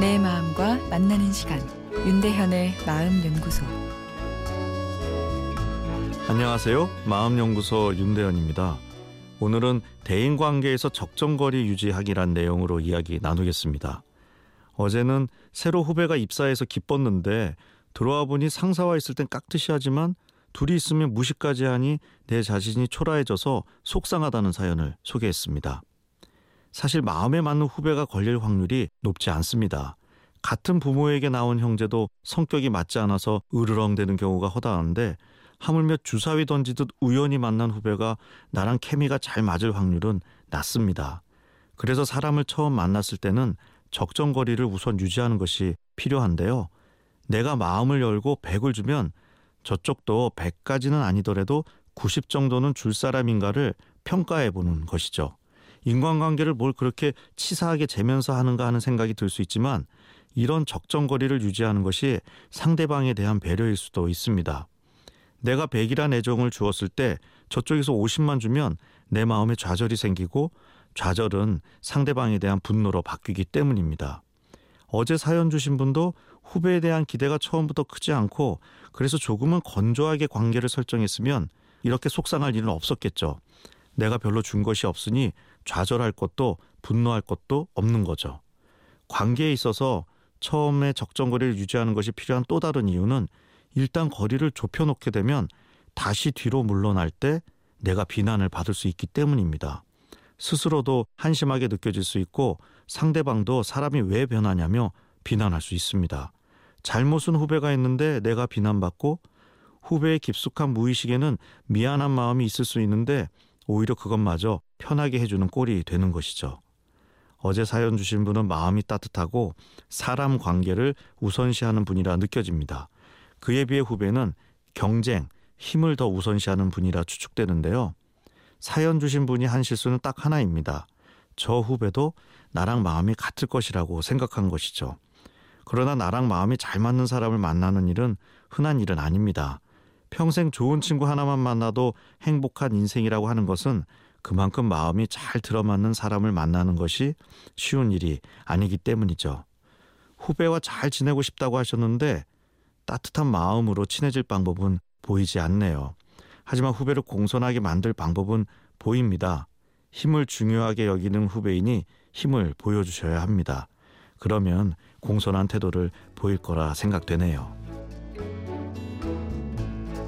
내 마음과 만나는 시간 윤대현의 마음 연구소 안녕하세요. 마음 연구소 윤대현입니다. 오늘은 대인 관계에서 적정거리 유지하기란 내용으로 이야기 나누겠습니다. 어제는 새로 후배가 입사해서 기뻤는데 들어와 보니 상사와 있을 땐 깍듯이 하지만 둘이 있으면 무시까지 하니 내 자신이 초라해져서 속상하다는 사연을 소개했습니다. 사실 마음에 맞는 후배가 걸릴 확률이 높지 않습니다. 같은 부모에게 나온 형제도 성격이 맞지 않아서 으르렁대는 경우가 허다한데 하물며 주사위 던지듯 우연히 만난 후배가 나랑 케미가 잘 맞을 확률은 낮습니다. 그래서 사람을 처음 만났을 때는 적정거리를 우선 유지하는 것이 필요한데요. 내가 마음을 열고 100을 주면 저쪽도 100까지는 아니더라도 90 정도는 줄 사람인가를 평가해 보는 것이죠. 인간관계를 뭘 그렇게 치사하게 재면서 하는가 하는 생각이 들 수 있지만 이런 적정거리를 유지하는 것이 상대방에 대한 배려일 수도 있습니다. 내가 100이란 애정을 주었을 때 저쪽에서 50만 주면 내 마음에 좌절이 생기고 좌절은 상대방에 대한 분노로 바뀌기 때문입니다. 어제 사연 주신 분도 후배에 대한 기대가 처음부터 크지 않고 그래서 조금은 건조하게 관계를 설정했으면 이렇게 속상할 일은 없었겠죠. 내가 별로 준 것이 없으니 좌절할 것도 분노할 것도 없는 거죠. 관계에 있어서 처음에 적정 거리를 유지하는 것이 필요한 또 다른 이유는 일단 거리를 좁혀놓게 되면 다시 뒤로 물러날 때 내가 비난을 받을 수 있기 때문입니다. 스스로도 한심하게 느껴질 수 있고 상대방도 사람이 왜 변하냐며 비난할 수 있습니다. 잘못은 후배가 있는데 내가 비난받고 후배의 깊숙한 무의식에는 미안한 마음이 있을 수 있는데 오히려 그것마저 편하게 해주는 꼴이 되는 것이죠. 어제 사연 주신 분은 마음이 따뜻하고 사람 관계를 우선시하는 분이라 느껴집니다. 그에 비해 후배는 경쟁, 힘을 더 우선시하는 분이라 추측되는데요. 사연 주신 분이 한 실수는 딱 하나입니다. 저 후배도 나랑 마음이 같을 것이라고 생각한 것이죠. 그러나 나랑 마음이 잘 맞는 사람을 만나는 일은 흔한 일은 아닙니다. 평생 좋은 친구 하나만 만나도 행복한 인생이라고 하는 것은 그만큼 마음이 잘 들어맞는 사람을 만나는 것이 쉬운 일이 아니기 때문이죠. 후배와 잘 지내고 싶다고 하셨는데 따뜻한 마음으로 친해질 방법은 보이지 않네요. 하지만 후배를 공손하게 만들 방법은 보입니다. 힘을 중요하게 여기는 후배이니 힘을 보여주셔야 합니다. 그러면 공손한 태도를 보일 거라 생각되네요.